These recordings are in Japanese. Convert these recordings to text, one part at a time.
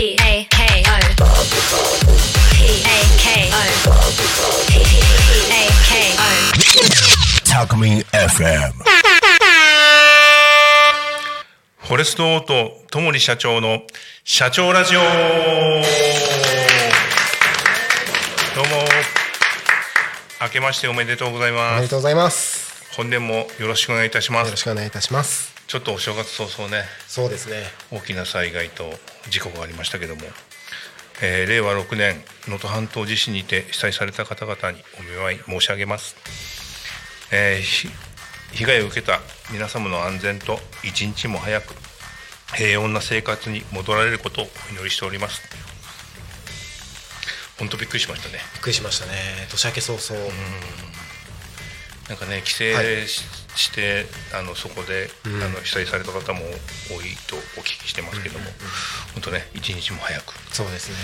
P A K O P A K O P A K O Talkme FM. フォレストオートともり社長の社長ラジオどうも明けましておめでとうございおますめでとうございます。本年もよろしくお願いいたしまよろすしくお願いいたします。ちょっとお正月早々ねそうですね。大きな災害と事故がありましたけども、えー令和6年能登半島地震にて被災された方々にお見舞い申し上げます、えーひ被害を受けた皆様の安全と一日も早く平穏な生活に戻られることをお祈りしております本当びっくりしましたねびっくりしましたね。年明け早々。なんかね帰省はい。し,、してあのそこで、あの被災された方も多いとお聞きしてますけども、本当ね一日も早くそうですね。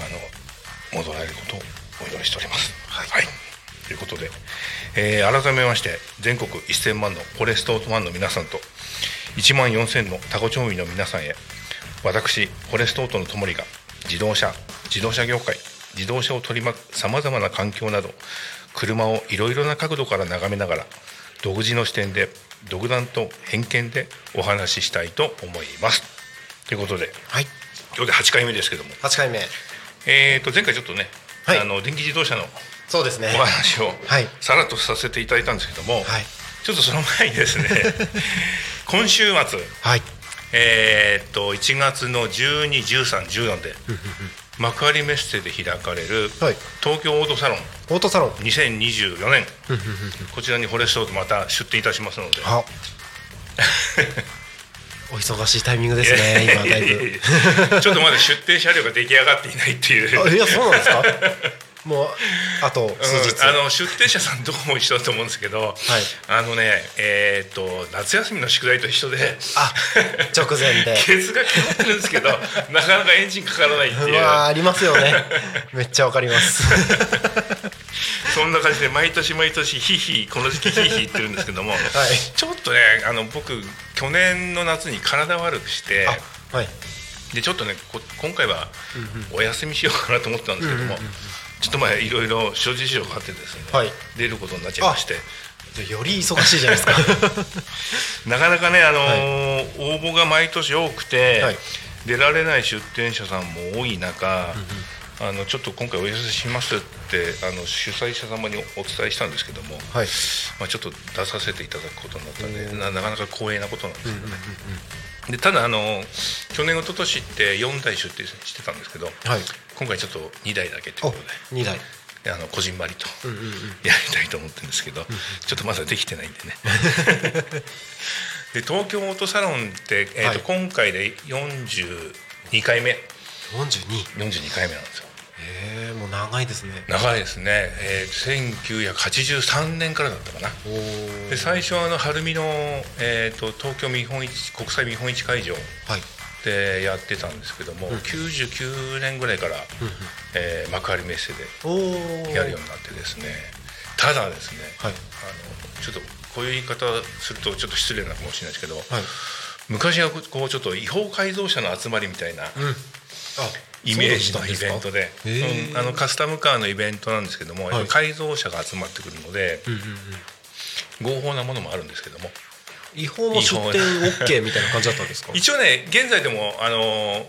あの戻られることをお祈りしております。はい、ということで、えー改めまして全国1000万のフォレストオートマンの皆さんと1万4000のタコ町民の皆さんへ私フォレストオートのともりが自動車自動車業界自動車を取り巻くさまざまな環境など車をいろいろな角度から眺めながら独自の視点で独断と偏見でお話ししたいと思います。ということではい。今日で8回目ですけども8回目。えー、と前回ちょっとね、はいあの電気自動車のそうですね。お話をはいさらっとさせていただいたんですけども、はい。ちょっとその前にですね 今週末、はい。えー、と1月の12、13、14で 幕張メッセで開かれるはい東京オートサロンオートサロン。2024年こちらにフォレストオートまた出店いたしますので。あ。お忙しいタイミングですね。今だいぶ。ちょっとまだ出店車両が出来上がっていないっていうあいやそうなんですか？もうあと数日。うんあの出店者さんどうも一緒だと思うんですけど、あのねえっ、と夏休みの宿題と一緒であ直前で。ケツが決まってるんですけど なかなかエンジンかからないっていううわーありますよね。めっちゃわかります。そんな感じで毎年毎年ヒーヒーこの時期ヒーヒー言ってるんですけども、ちょっとねあの僕去年の夏に体悪くしてあはい。でちょっとねこ今回はお休みしようかなと思ったんですけども、ちょっとまあいろいろ諸事情があってですね、はい出ることになっちゃいまして。より忙しいじゃないですか。なかなかね、あのー応募が毎年多くて、はい出られない出店者さんも多い中、あのちょっと今回お休みしますってあの主催者様にお伝えしたんですけども、はい。まあ、ちょっと出させていただくことになったんで、ななかなか光栄なことなんですよね。でただあの去年一昨年って4台出店してたんですけど、はい。今回ちょっと2台だけというおことで。二台。であのこじんまりとやりたいと思ってるんですけど、ちょっとまだできてないんでね。で東京オートサロンって、えーとはい今回で42回目四十二。42回目なんですよええもう長いですね。長いですね、えー、1983年からだったかな。で最初はあの晴海の、えー、と東京見本市国際見本市会場はい。でやってたんですけども、99年ぐらいから、えー幕張メッセで。やるようになってですねただですね、はい。あのちょっとこういう言い方するとちょっと失礼なのかもしれないですけど、はい。昔はこうちょっと違法改造車の集まりみたいなあ。イメージのイベントで。そうんあのカスタムカーのイベントなんですけども、はい。改造車が集まってくるので、うんうんうん。合法なものもあるんですけども。違法も出店オッケーみたいな感じだったんですか？一応ね現在でもあの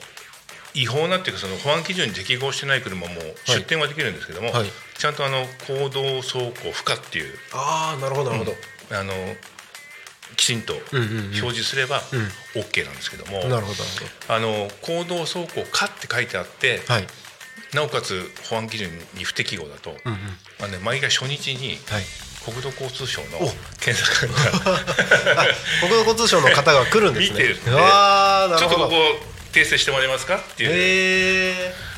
違法なっていうかその保安基準に適合してない車も出店はできるんですけども、はい。ちゃんとあの公道走行不可っていう。ああなるほどなるほど。あのきちんと表示すれば OK なんですけども、なるほどあの公道走行可って書いてあって、ど。はい。なおかつ保安基準に不適合だと、うんうん。まあね、毎回初日にはい。国土交通省のお検査官があ 国土交通省の方が来るんですね。見てるんでちょっとこ。こ訂正してもらえますかっていう、へえ。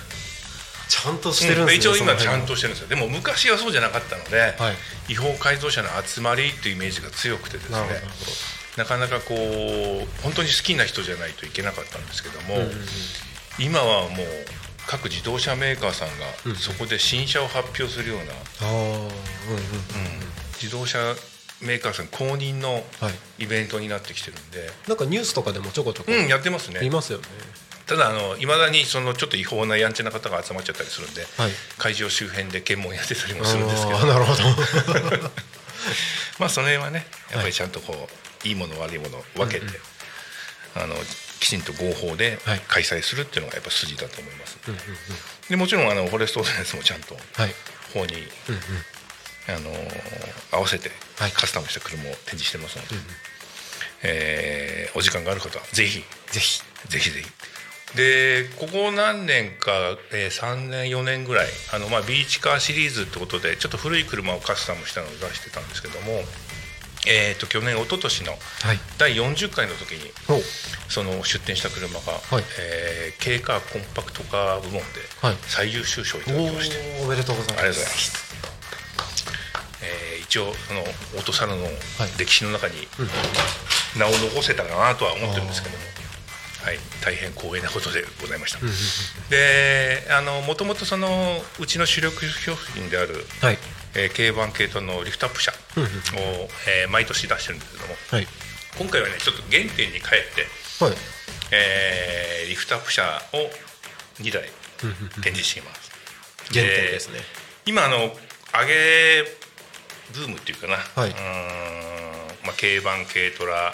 ちゃんとしてるんうんですね。一応今ちゃんとしてるんですよ。でも昔はそうじゃなかったので、はい。違法改造車の集まりというイメージが強くてですねなかなかこう本当に好きな人じゃないといけなかったんですけども、今はもう各自動車メーカーさんがそこで新車を発表するような、うんうん。自動車メーカーさん公認のはい。イベントになってきてるんで、なんかニュースとかでもちょこちょこうんやってますね。いますよね。ただあのいまだにそのちょっと違法なやんちゃな方が集まっちゃったりするんで、はい。会場周辺で検問やってたりもするんですけど。なるほど。まあその辺はねやっぱりちゃんとこういいもの悪いものを分けて、あのきちんと合法ではい。開催するっていうのがやっぱ筋だと思います、でもちろんあのフォレストオーディナンスもちゃんとはい。法に、うんうん。あの合わせてはい。カスタムした車を展示してますので、えーお時間がある方はぜひぜひ。ぜひぜひでここ何年か、えー3年4年ぐらいあの、まあ、ビーチカーシリーズってことでちょっと古い車をカスタムしたのを出してたんですけども、えー、と去年一昨年のはい。第40回の時におその出展した車が、はい。えー軽カーコンパクトカー部門ではい。最優秀賞をいただきまして、おおめでとうございます。ありがとうございます。えー一応そのオートサロンの歴史の中に名を残せたかなとは思ってるんですけども、はい、大変光栄なことでございました。であのもともとそのうちの主力商品である、はい。えー、軽バン系統のリフトアップ車を、えー毎年出してるんですけどもはい。今回はねちょっと原点に帰って、はい。えーリフトアップ車を2台展示しています。原点ですね。今あの上げブームっていうかな、はい。うーんまあ、軽バン軽トラ、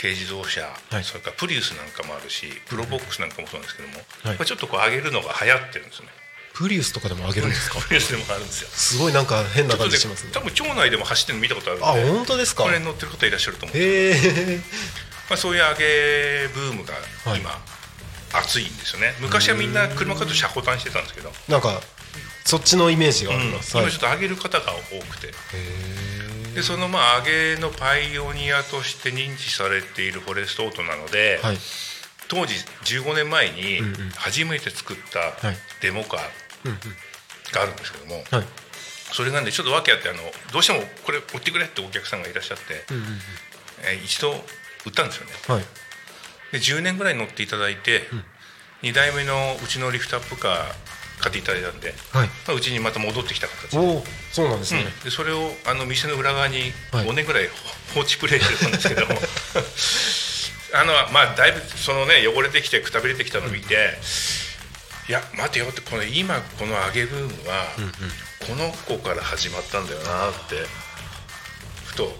軽自動車、はい。それからプリウスなんかもあるしプロボックスなんかもそうなんですけども、はい。まあ、ちょっとこう上げるのが流行ってるんですよね。プリウスとかでも上げるんですか？プリウスでもあるんですよ。すごいなんか変な感じしますね。多分町内でも走ってるの見たことあるんであ本当ですか？これに乗ってる方いらっしゃると思う、へえまあ、そういう上げブームがはい。今、熱いんですよね。昔はみんな車買うと車保単してたんですけど、なんかそっちのイメージがあうんります、はい。今ちょっと上げる方が多くて。へでそのまあ上げのパイオニアとして認知されているフォレストオートなので、ーはい。当時15年前にうんうん。初めて作ったはい。デモカーうんうんがあるんですけども、はい。それなんでちょっと訳あってあのどうしてもこれ売ってくれってお客さんがいらっしゃって、うんうんうん。えー一度売ったんですよね。はい。で10年ぐらい乗っていただいて、2代目のうちのリフトアップカー買っていただいたんで、はい。まあ、うちにまた戻ってきた形で,、そうなんですね、でそれをあの店の裏側にはい。5年ぐらい放置プレイしてたんですけども。あのまあだいぶそのね汚れてきてくたびれてきたのを見て、いや待てよってこの今この揚げブームは、この子から始まったんだよなってふと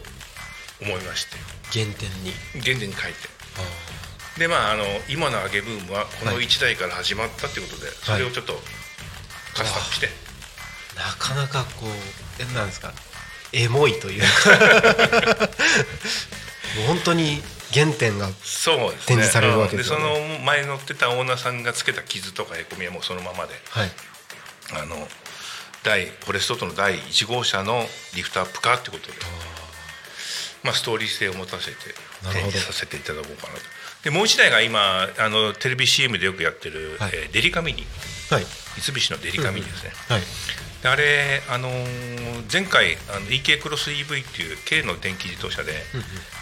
思いまして。原点に。原点に書いて。でまああの今の揚げブームはこの1台から始まったっていうことで、それをちょっとカスタムして、なかなかこうえなんですか。エモいという 本当に原点が展示されるわけですよね。うん。でその前乗ってたオーナーさんがつけた傷とかへこみはもうそのままで。はい。あの第フォレストオートの第1号車のリフトアップカーってことで。まあ、ストーリー性を持たせて展示させていただこうかなと。でもう一台が今あのテレビ CM でよくやってる、はい。えーデリカミニはい。三菱のデリカミニですね、はい。であれ、あのー前回あの EK クロス EV っていう軽の電気自動車で、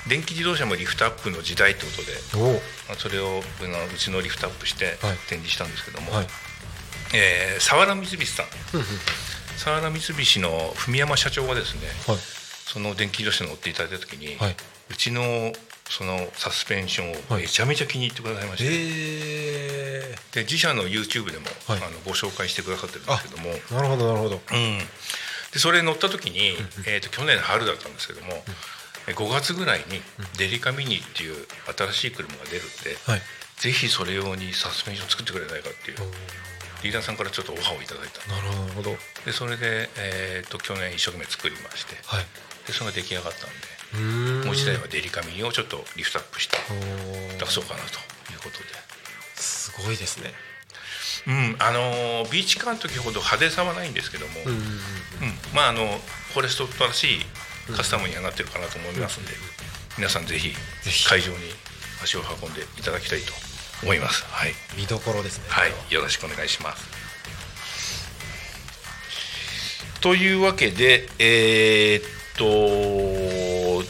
電気自動車もリフトアップの時代ってことで、それをうちのリフトアップしてはい。展示したんですけども、はい。えー沢田三菱さんうんうん。沢田三菱の文山社長がですねはい。その電気自動車に乗っていただいた時に、はい。うちのそのサスペンションをはい。めちゃめちゃ気に入ってくださいまして、えで自社の YouTube でも、はい。あのご紹介してくださってるんですけども、ー、なるほどなるほど。うん、でそれ乗った時に、えー、と去年の春だったんですけども、え5月ぐらいにデリカミニっていう新しい車が出るんで、はい。ぜひそれ用にサスペンション作ってくれないかっていうリーダーさんからちょっとオファーをいただいた。なるほど。でそれで、えー、と去年一生懸命作りまして。はい。でそれが出来上がったんでもう一台はデリカミニをちょっとリフトアップして。出そうかなということで。すごいですね。うん。あのービーチカーの時ほど派手さはないんですけども、うんうんうんまああのフォレストらしいカスタムにはなってるかなと思いますんで、皆さんぜひぜひ。会場に足を運んでいただきたいと思います。はい、見どころですね。はい、よろしくお願いします。というわけで、えーっと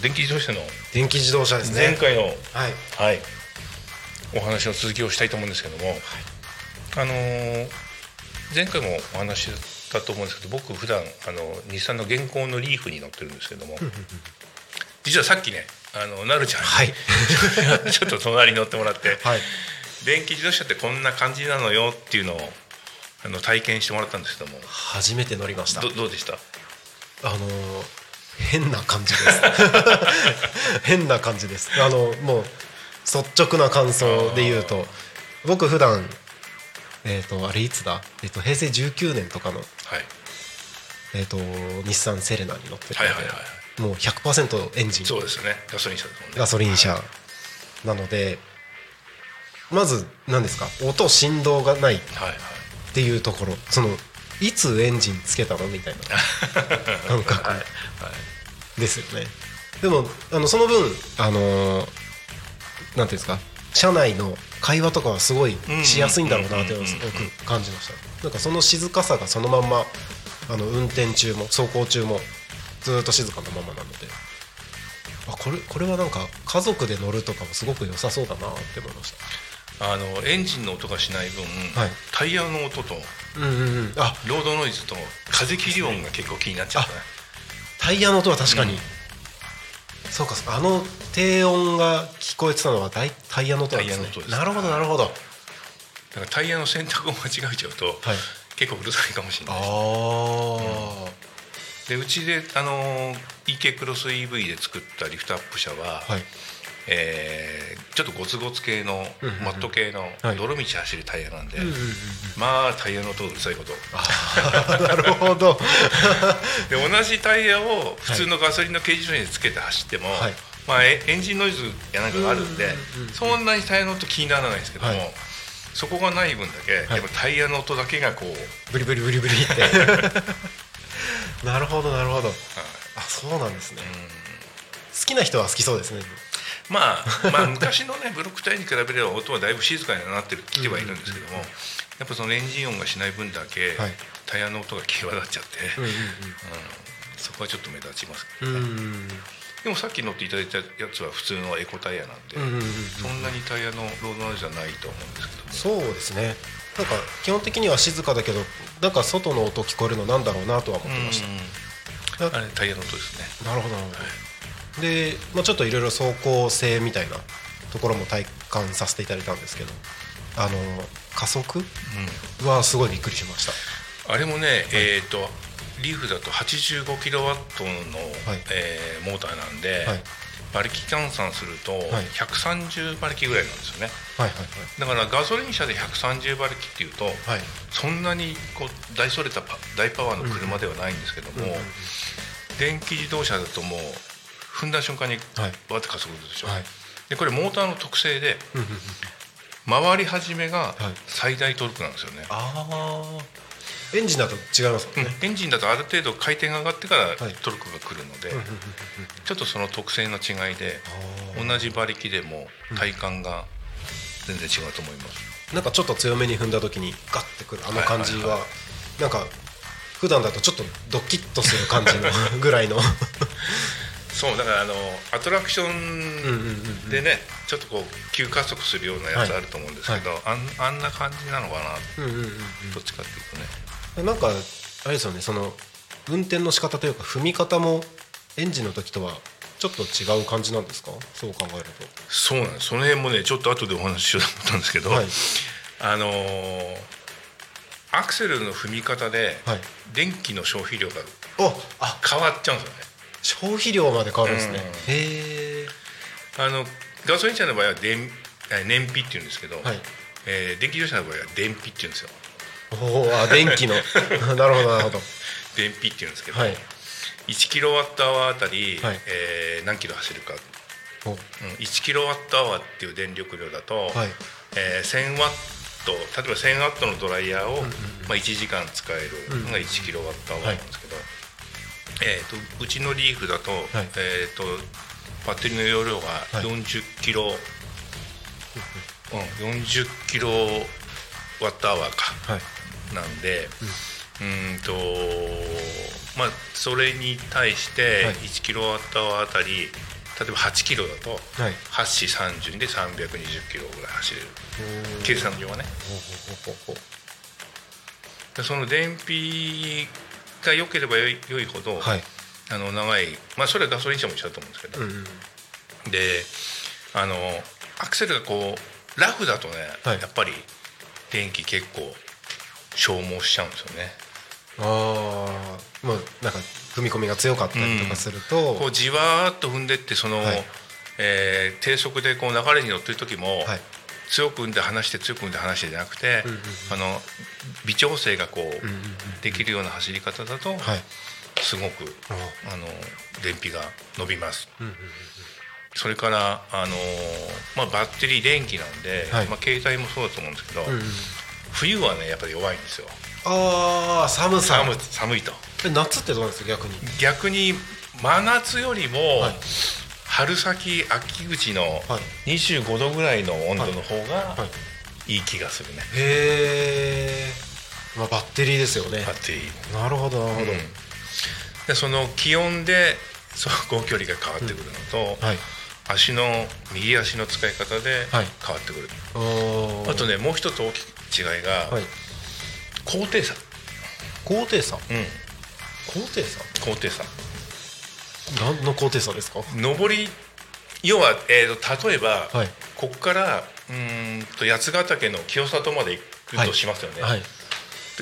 電気自動車の電気自動車ですね。前回の、はい。はい、お話の続きをしたいと思うんですけども、あのー前回もお話ししたと思うんですけど僕普段あの日産の現行のリーフに乗ってるんですけども実はさっきねあのなるちゃんに、はい。ちょっと隣に乗ってもらってはい。電気自動車ってこんな感じなのよっていうのをあの体験してもらったんですけども初めて乗りました。どどうでした？あのー変な感じです。変な感じです。あのもう率直な感想で言うと僕普段えっ、とあれいつだ、えっと平成19年とかの、はい。えっと日産セレナに乗ってるので、はいはいはい。もう100%エンジン。そうですね。ガソリン車ですもんね。ガソリン車。なのでまず何ですか？音振動がないっはいはい。ていうところ。そのいつエンジンつけたの？みたいな。感覚。ですよね。でもあのその分あのーなんていうんですか？車内の会話とかはすごいしやすいんだろうなっていうのをすごく感じました。なんかその静かさがそのまんまあの運転中も走行中もずっと静かなままなので。あこれこれはなんか家族で乗るとかもすごく良さそうだなって思いましあのエンジンの音がしない分、はい。タイヤの音とたうんうんうん。あロードノイズと風切り音が結構気になっちゃったねタイヤの音は確かに、うん。そうかそうか。あの低音が聞こえてたのは大タイヤの音なんですね。タイヤの音です。なるほどなるほど。だからタイヤの選択を間違えちゃうと、はい。結構うるさいかもしれない。ああ、でうちであの EK クロス EV で作ったリフトアップ車は、はいえーちょっとゴツゴツ系の、マット系のはい。泥道走るタイヤなんで、まあタイヤの音がうるさいことなるほど。で同じタイヤを普通のガソリンの軽自動車につけて走っても、はい。まあ、エエンジンノイズやなんかがあるんで、そんなにタイヤの音気にならないんですけども、はい。そこがない分だけ、やっぱタイヤの音だけがこう、ブリブリブリブリって。なるほどなるほど。あそうなんですね。好きな人は好きそうですねまあ、まあ昔のねブロックタイヤに比べれば音はだいぶ静かにはなってるきてはいるんですけども、やっぱそのエンジン音がしない分だけ、はい。タイヤの音が際立っちゃって、うんうんそこはちょっと目立ちますけうどね、でもさっき乗っていただいたやつは普通のエコタイヤなんで、そんなにタイヤのロードノイズはないと思うんですけどもそうですね。なんか基本的には静かだけどなんか外の音聞こえるのなんだろうなとは思ってました、うんあれタイヤの音ですね。なるほどなるほどで、まあ、ちょっといろいろ走行性みたいなところも体感させていただいたんですけどあの加速？はすごいびっくりしました。あれもね、えっ、とリーフだと85キロワットの、はい。えーモーターなんで、はい。馬力換算するとい。130馬力ぐらいなんですよね。はいはいだからガソリン車で130馬力っていうと、はい。はいそんなにこう大それたパ大パワーの車ではないんですけども、うんうんうん。電気自動車だともう踏んだ瞬間にはい。バッて加速するでしょ、はい。でこれモーターの特性で回り始めがはい。最大トルクなんですよね、ああエンジンだと違いますもんね、うん。エンジンだとある程度回転が上がってからはい。トルクが来るので、ちょっとその特性の違いで同じ馬力でも体感が全然違うと思います、なんかちょっと強めに踏んだ時にガッてくるあの感じは,、はい。はいなんか普段だとちょっとドキッとする感じの ぐらいのそうだからあのアトラクションでねちょっとこう急加速するようなやつあると思うんですけど、あんあんな感じなのかな？うんうんうんどっちかっていうとね。うんなんかあれですよねその運転の仕方というか踏み方もエンジンの時とはちょっと違う感じなんですか？そう考えるそうなんです。その辺もねちょっと後でお話ししようと思ったんですけど、とはい。あのーアクセルの踏み方ではい。電気の消費量が変わっちゃうんですよね消費量まで変わるんですね、うん。へえ。あのガソリン車の場合は電え燃費っていうんですけど、はい。えー電気自動車の場合は電費っていうんですよ。おおあ電気の。なるほどなるほど。電費っていうんですけど、はい。1キロワットアワーあたり、はい。えー何キロ走るか、お。うん、1キロワットアワーっていう電力量だと、はい。えー1000ワット例えば1000ワットのドライヤーを、まあ、1時間使えるのが1キロワットアワーなんですけど、えー、とうちのリーフだと,、はい。えー、とバッテリーの容量がはい。40キロ、うん、40キロワットアワーか。はい。なんで、うーんとまあそれに対してはい。1キロワットアワーあたり例えば8キロだとはい。8四30で320キロぐらい走れる。計算上はね。その燃費が良ければ良い良いほど、はい。あの長いまあそれはガソリン車も一緒だと思うんですけど、うんうんであのアクセルがこラフだとね、はい。やっぱり電気結構消耗しちゃうんですよね。ああまあなんか踏み込みが強かったりとかすると、こうじわーっと踏んでってその、はい。えー低速でこう流れに乗ってる時も、はい強く踏んで離して強く踏んで離してじゃなくて、うんうんあの微調整がこう、うんうんうんできるような走り方だと、はい。すごくああ。の燃費が伸びます。うんうんそれからあのーまあ、バッテリー電気なんで、はい。まあ、携帯もそうだと思うんですけど、うんうん冬はねやっぱり弱いんですよ。ああ寒さ。寒寒いと。え夏ってどうなんですか逆に。逆に真夏よりも、はい春先秋口のはい。25度ぐらいの温度の方がはい。い。い気がするね、へえ、まあ、バッテリーですよね。バッテリー。なるほどなるほど、うん。でその気温で 走行距離が変わってくるのと、はい。足の右足の使い方ではい。変わってくる、あとねもう一つ大きい違いが、はい。高低差、高低差？うん、高低差？高低差何の高低差ですか？上り要は、えー、と例えば、はい。ここからうーんと八ヶ岳の清里まで行くとしますよね、はい。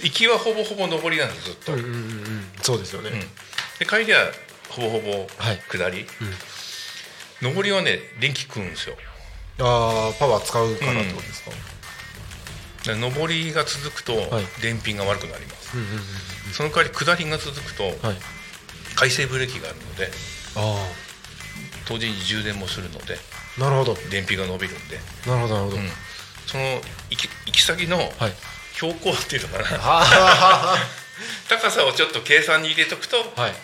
行きはほぼほぼ上りなんですずっと、うんうんうんうん。そうですよね、うん。で帰りはほぼほぼはい。下り、上りはね電気食うんですよ。ああパワー使うからってことですか、で上りが続くとはい。燃費が悪くなります、うんうんうん。その代わり下りが続くとはい回生ブレーキがあるのであ同時に充電もするのであなるほど。燃費が伸びるんで、うん、なるほどなるほど、その行き行き先のはい。標高っていうのかな、あ 高さをちょっと計算に入れとくとあはい。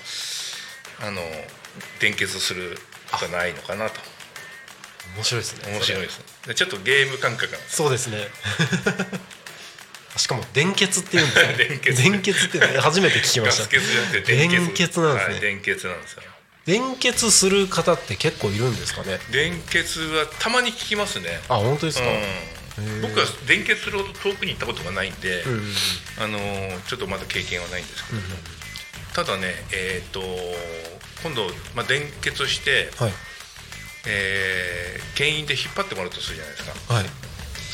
あの連結することはないのかなと。面白いですね面白いです。でちょっとゲーム感覚がそうですねしかも電結っていうんですね 電結電結ってね初めて聞きました。電結なんですね。はい、電結なんですよ。電結する方って結構いるんですかね。電結はたまに聞きますね。あ本当ですか、うん。ー。僕は電結するほど遠くに行ったことがないんで、うんうんうん。あのーちょっとまだ経験はないんですけど、ただねえっ、と今度、まあ、電結して、はい。えー牽引で引っ張ってもらうとするじゃないですか。はい。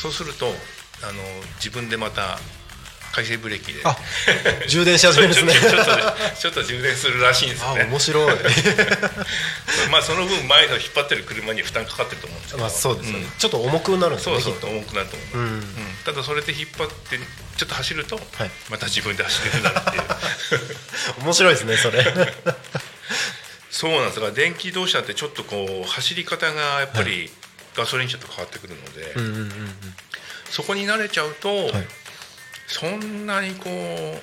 そうするとあの自分でまた回生ブレーキで。あ充電し始めるんですね。ちょっとちょっと充電するらしいんですあよね。面白い。まあその分前の引っ張ってる車に負担かかってると思うんですけど。まあそうですよね、ん。ちょっと重くなるんですそうそう重くなると思う、うん。うん。ただそれで引っ張ってちょっと走ると、はい。また自分で走れるなっていう。面白いですねそれ。そうなんです。だから電気自動車ってちょっとこう走り方がやっぱりガソリン車と変わってくるので、うんうんうんうんそこに慣れちゃうと、はい。そんなにこう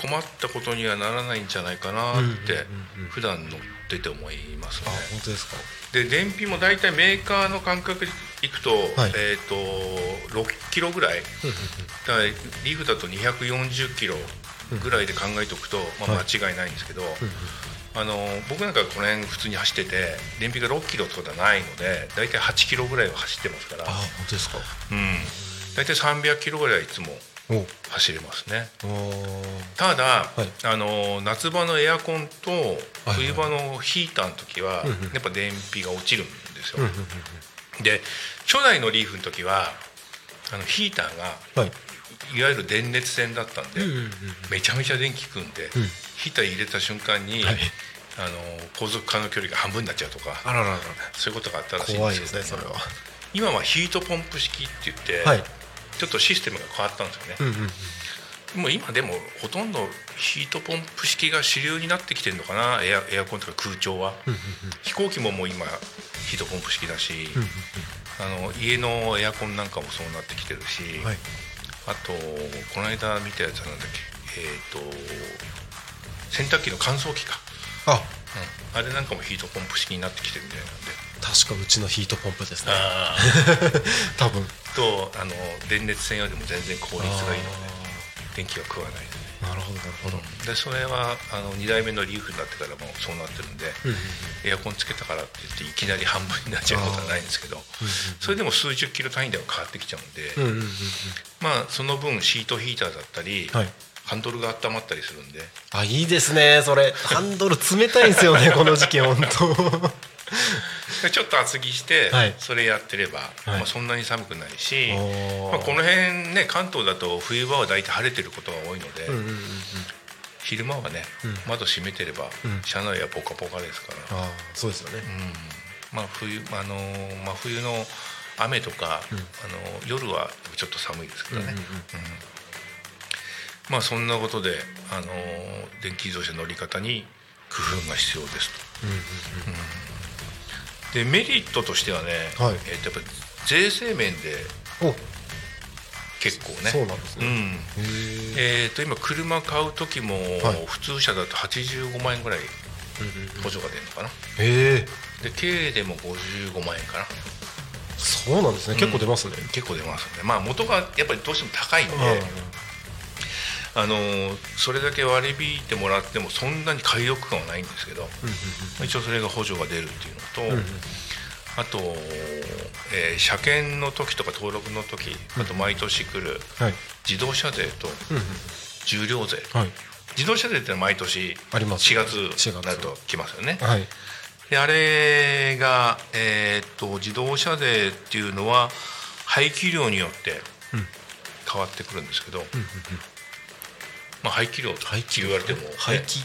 困ったことにはならないんじゃないかなって普段乗ってて思いますね。あ。本当ですか。で燃費も大体メーカーの感覚でいくと,、はい。えー、と6キロぐらい。だからリーフだと240キロぐらいで考えておくと、まあ、はい。間違いないんですけど、あの僕なんかこの辺普通に走ってて燃費が6キロとかではないので大体8キロぐらいは走ってますから。あ、本当ですか？うん、大体300キロぐらいはいつもお。走れますね。おただ、はい。あの夏場のエアコンとはい冬場のヒーターの時はやっぱ燃費が落ちるんですよ、で初代のリーフの時はあのヒーターがうんはい。いわゆる電熱線だったんで、うんうんうんめちゃめちゃ電気食うんで、ん。ヒーター入れた瞬間に、はい。あの航続可能距離が半分になっちゃうとかあらららそういうことがあったらしいんですけどねそれは。今はヒートポンプ式って言って、はい。ちょっとシステムが変わったんですよね、うんうんうん。もう今でもほとんどヒートポンプ式が主流になってきてるのかなエアエアコンとか空調は、うんうん飛行機ももう今ヒートポンプ式だし、うんうんあの家のエアコンなんかもそうなってきてるし、うんはい。あとこの間見たやつはなんだっけ。えっ、と洗濯機の乾燥機か、あ。うん、あれなんかもヒートポンプ式になってきてるみたいなんで。確かうちのヒートポンプですね。あ 多分。ーとあの電熱線よりも全然効率がいいので電気は食わないで。ねなるほどなるほど。でそれはあの2代目のリーフになってからもそうなってるんで、うんうんエアコンつけたからって言っていきなり半分になっちゃうことはないんですけど、それでも数十キロ単位では変わってきちゃうんで、うんうんうんうん。まあその分シートヒーターだったり、はい。ハンドルが温まったりするんで。あいいですねそれ。ハンドル冷たいんですよねこの時期本当 ちょっと厚着してはい。それやってれば、はい。まあ、そんなに寒くないし、まあ、この辺ね関東だと冬場は大体晴れてることが多いので、うんうんうんうん。昼間はね、うん。窓閉めてれば、うん。車内はポカポカですから、そうですよね。うん。まあ冬あのー真冬の雨とか、うん。あの夜はちょっと寒いですけどね、うんうんうん。うん。まあそんなことで、あのー電気自動車乗り方に工夫が必要ですと。でメリットとしてはね、はい。えーとやっぱ税制面でお。結構ね。そうなんですね。うん。へええー、と今車買う時も、はい。普通車だと85万円ぐらい補助が出るのかな、へえで軽でも55万円かな。そうなんですね。結構出ますね。結構出ますね。まあ元がやっぱりどうしても高いんで、あのーそれだけ割り引いてもらってもそんなに買い得感はないんですけど、まあ一応それが補助が出るっていうのと、あと、えー車検の時とか登録の時あと毎年来るはい。自動車税と重量税、はい。自動車税って毎年あります4月4月。になると来ますよね。はい。であれが、えーっと自動車税っていうのは排気量によってうん。変わってくるんですけど、まあ、排気量と言われても、ね排気？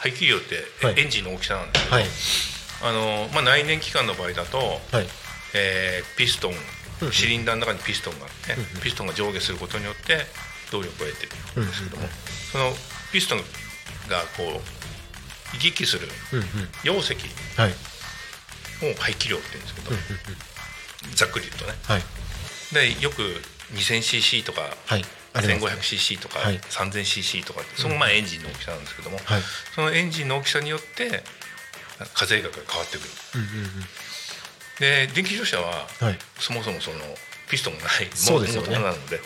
排気量ってはい。エンジンの大きさなんですけど、はい。あのまあ、内燃機関の場合だと、はい。えーピストンうんシリンダーの中にピストンがあって、うんうん。ピストンが上下することによって動力を得てるんですけども、うんうんそのピストンがこう行き来する溶石はい。を排気量って言うんですけど、うんうんうん。ざっくり言うとね。はい。でよく 2000cc とかはい 1500cc とかはい。3000cc とかそのまあエンジンの大きさなんですけども、はい。そのエンジンの大きさによって課税額が変わってくる。で電気自動車ははい。そもそもそのピストンがないそうですよね。ものなので、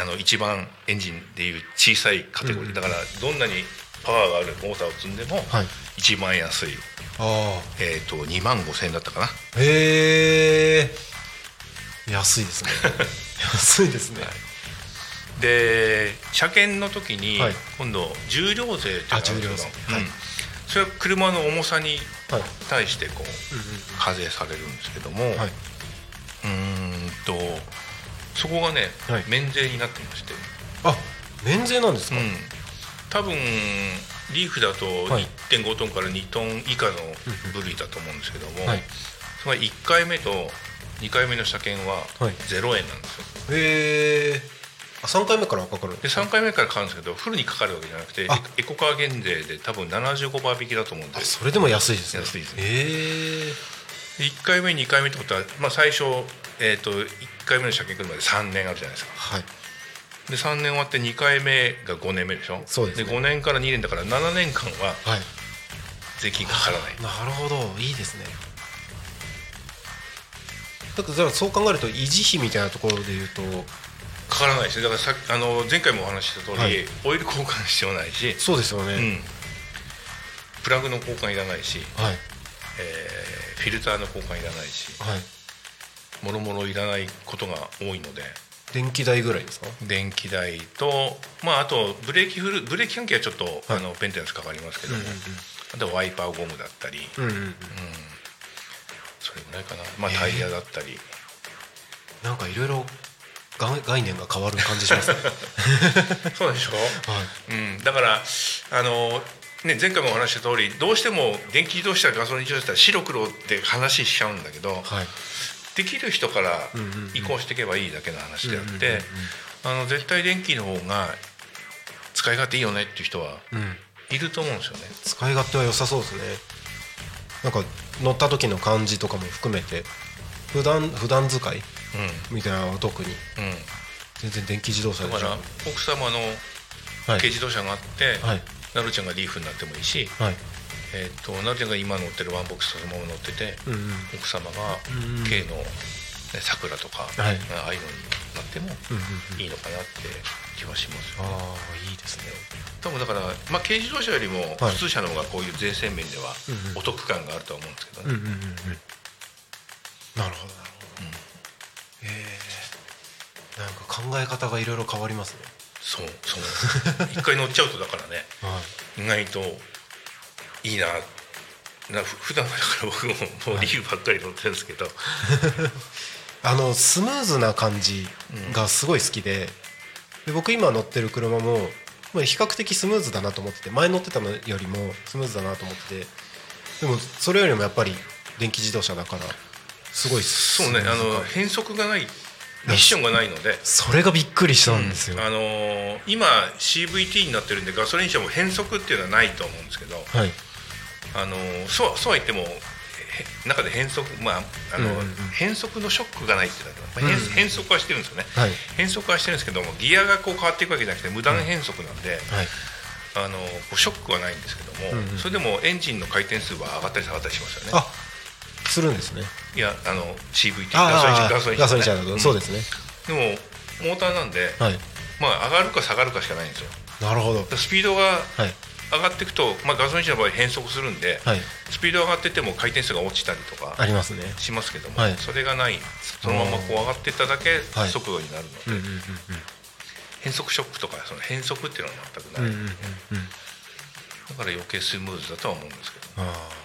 あの一番エンジンでいう小さいカテゴリー、うんだからどんなにパワーがあるモーターを積んでもはい。一番安い、あえー、と2万5千円だったかな。あへえ。安いですね。安いですねで車検の時にはい。今度重量税っていうのがあうん。それは車の重さにはい。対してこううん課税されるんですけども、うんとそこがね、はい。免税になってまして、あ免税なんですか？うん、多分リーフだとはい。1.5トンから2トン以下の部類だと思うんですけども、はい。その1回目と2回目の車検ははい。0円なんですよ。へえあ三回目からかかるで3回目からかかるんですけどフルにかかるわけじゃなくてあ。エコカー減税で多分75倍引きだと思うんで。あそれでも安いですね。安いです。ねへえ。1回目2回目ってことは、まあ、最初、えー、と1回目の車検来るまで3年あるじゃないですか。はい。で3年終わって2回目が5年目でしょ？そうですね。5年から2年だから7年間ははい。税金かからない。なるほど。いいですね。だからそう考えると維持費みたいなところで言うとかからないですね。だからさあの前回もお話しした通り、はい。オイル交換必要ないし、そうですよね、うん、プラグの交換いらないし、はい。えーフィルターの交換いらないしはい。もろもろいらないことが多いので。電気代ぐらいですか？電気代と、まあ、あとブレーキフルブレーキ関係はちょっと、あのメンテナンスかかりますけども、あとはワイパーゴムだったり、うんうんうん。うん。それぐらいかな、まあ、タイヤだったり、なんかいろいろが概念が変わる感じしますね。そうでしょ、はい。うん、だからあの、ね、前回もお話しした通りどうしても電気自動車ガソリン自動車白黒って話しちゃうんだけど、はい。できる人からうんうんうん。移行していけばいいだけの話であっうんうんうんてあの絶対電気の方が使い勝手いいよねっていう人はうん。いると思うんですよね。使い勝手は良さそうですね。なんか乗った時の感じとかも含めて普段普段使いみたいなのは特に。うん。うん、全然電気自動車だから奥様のはい。軽自動車があって、はい。なるちゃんがリーフになってもいいし、はい。えー、となるちゃんが今乗ってるワンボックスそのまま乗ってて、うんうん。奥様がうんうん。軽の、ね、桜とか、はい。ああいうのになってもうんうんうん。いいのかなって気はしますよ、ああいいですね。多分だから、まあ、軽自動車よりもはい。普通車の方がこういう税制面ではうんうんお得感があるとは思うんですけどね、うんうんうんうん。なるほどなるほど、ええなんか考え方がいろいろ変わりますね。そうそう。一回乗っちゃうとだからね。はい。意外といいななふ普段だから僕ももうリーフばっかり乗ってるんですけど、あのスムーズな感じがすごい好きでで僕今乗ってる車もまあ比較的スムーズだなと思ってて前乗ってたのよりもスムーズだなと思っててでもそれよりもやっぱり電気自動車だからすごいそうねあの変速がないミッションがないので。それがびっくりしたんですよ、あのー今 CVT になってるんでガソリン車も変速っていうのはないと思うんですけど、はい。あのーそうそうは言ってもへ中で変速まああの、うんうんうん。変速のショックがないっていうのは、まあ変速はしてるんですよね、はい。変速はしてるんですけどもギアがこう変わっていくわけじゃなくて無断変速なんで、はい。あのショックはないんですけども、うんうん。それでもエンジンの回転数は上がったり下がったりしますよね。あするんですね。いやあの CVT あガソリンガソリン車そうですね。でもモーターなんで、はい。まあ上がるか下がるかしかないんですよ。なるほど。スピードがはい。上がっていくと、まあ、ガソリン車の場合変速するんで、はい。スピード上がってても回転数が落ちたりとかありますね。しますけども、はい。それがない。そのままこう上がっていっただけはい速度になるので、うん。うんうん変速ショックとかその変速っていうのは全くない、うんうんうんうん。うんだから余計スムーズだとは思うんですけど。ああ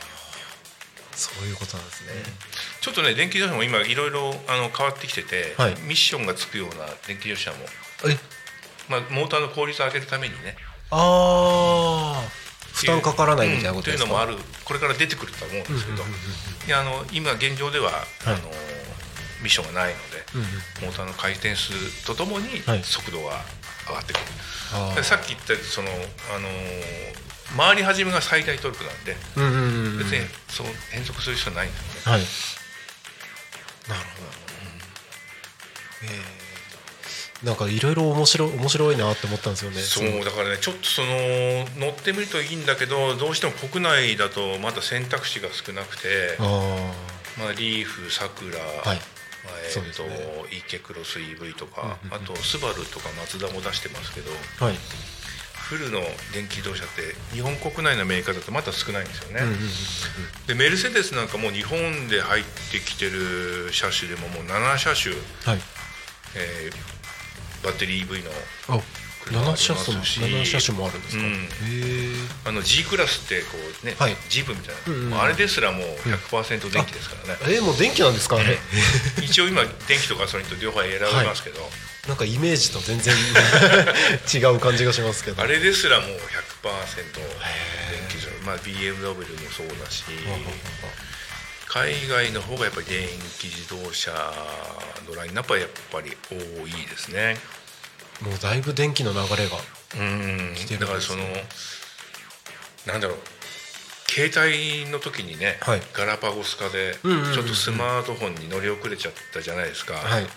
そういうことなんですね、ちょっとね電気自動車も今いろいろあの変わってきてて、はい。ミッションがつくような電気自動車も、え？まあ、モーターの効率を上げるためにね。ああ負担かからないみたいなことですか、うん。というのもある。これから出てくるとは思うんですけど、いやあの今現状では、あのミッションがないので、うんうん。モーターの回転数とともにはい。速度が上がってくる、あー。でさっき言ったその、あのー回り始めが最大トルクなんで、うんうんうんうん。別にそう変速する必要ないんですよね、はい。なるほど、え。ーなんかいろいろ面白い面白いなって思ったんですよね。そうだからねちょっとその乗ってみるといいんだけどどうしても国内だとまだ選択肢が少なくてあまあ、リーフ、さくら、はい。まあえーとね。イケクロス EV とか、うんうんうん。あとスバルとかマツダも出してますけどあはいフルの電気自動車って日本国内のメーカーだとまだ少ないんですよね、うんうんうんでメルセデスなんかもう日本で入ってきてる車種でももう7車種、はい。えーバッテリー EV のあ車もあり7ます車種もし7車種もあるんですか、うん。へえあの G クラスってこうね、はい。ジープみたいな、うんあれですらもう100%電気ですからね、えー、もう電気なんですか？あれ。一応今電気とガソリンと両方選べますけど、なんかイメージと全然 違う感じがしますけど。あれですらもう100%電気自動車、まあ、BMW もそうだし海外の方がやっぱり電気自動車のラインナップはやっぱり多いですね。もうだいぶ電気の流れがうん。てるね。だからそのなんだろう携帯の時にね、はい。ガラパゴス化でちょっとスマートフォンに乗り遅れちゃったじゃないですか、はい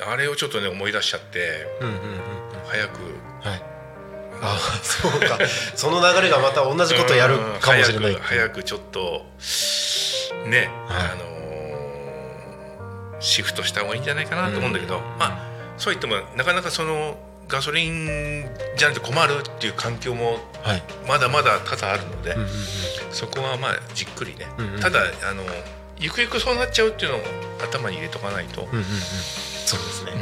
あれをちょっとね思い出しちゃってうんうんうん早く。はい。あ そうか。その流れがまた同じことやるかもしれないう。ん早くちょっとね、はい。あのーシフトした方がいいんじゃないかなと思うんだけど、まあそう言ってもなかなかそのガソリンじゃなくて困るっていう環境もはい。まだまだ多々あるので、うんうんうん。そこはまあじっくりね、うんうんただあのゆくゆくそうなっちゃうっていうのを頭に入れとかないと、うんうんうん。そうですね、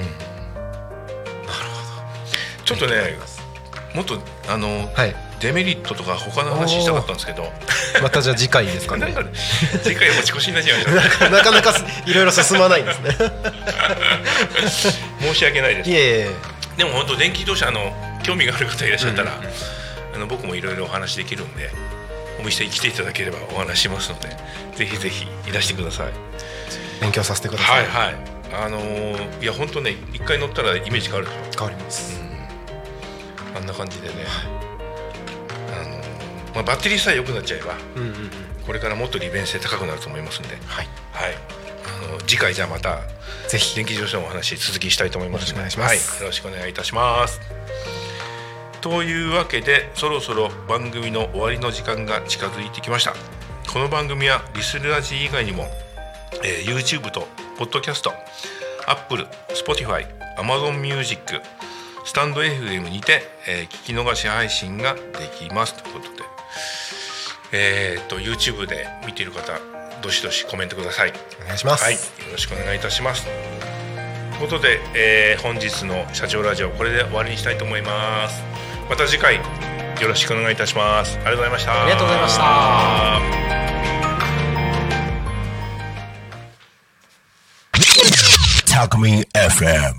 ちょっとねもっとあの、はい。デメリットとか他の話したかったんですけど。またじゃあ次回ですかね。なんか次回持ち越しになっちゃいました。なかなかすいろいろ進まないんですね。申し訳ないです。いえでも本当電気自動車の興味がある方いらっしゃったら、うんうん。あの僕もいろいろお話できるんでお店に来ていただければお話しますのでぜひぜひいらしてください。勉強させてくださはいいはい。あのーいや本当ね一回乗ったらイメージ変わるでし変わります。ょあんな感じでね、あのーまあ、バッテリーさえ良くなっちゃえばうんうんうん。これからもっと利便性高くなると思いますんで、はい。はい、あの次回じゃあまたぜひ。電気自動車のお話続きしたいと思いますよろしくお願いします。はい、よろしくお願いいたしますというわけでそろそろ番組の終わりの時間が近づいてきました。この番組はリスラジ以外にも、えー YouTube と Podcast Apple、Spotify、Amazon Music スタンド FM にて、えー聞き逃し配信ができます。ということで。えー、と YouTube で見ている方どしどしコメントください。お願いします、はい、よろしくお願いいたします。ということで、えー本日の社長ラジオこれで終わりにしたいと思います。また次回よよろしくお願いいたします。ありがとうございました。ありがとうございました。タクミン FM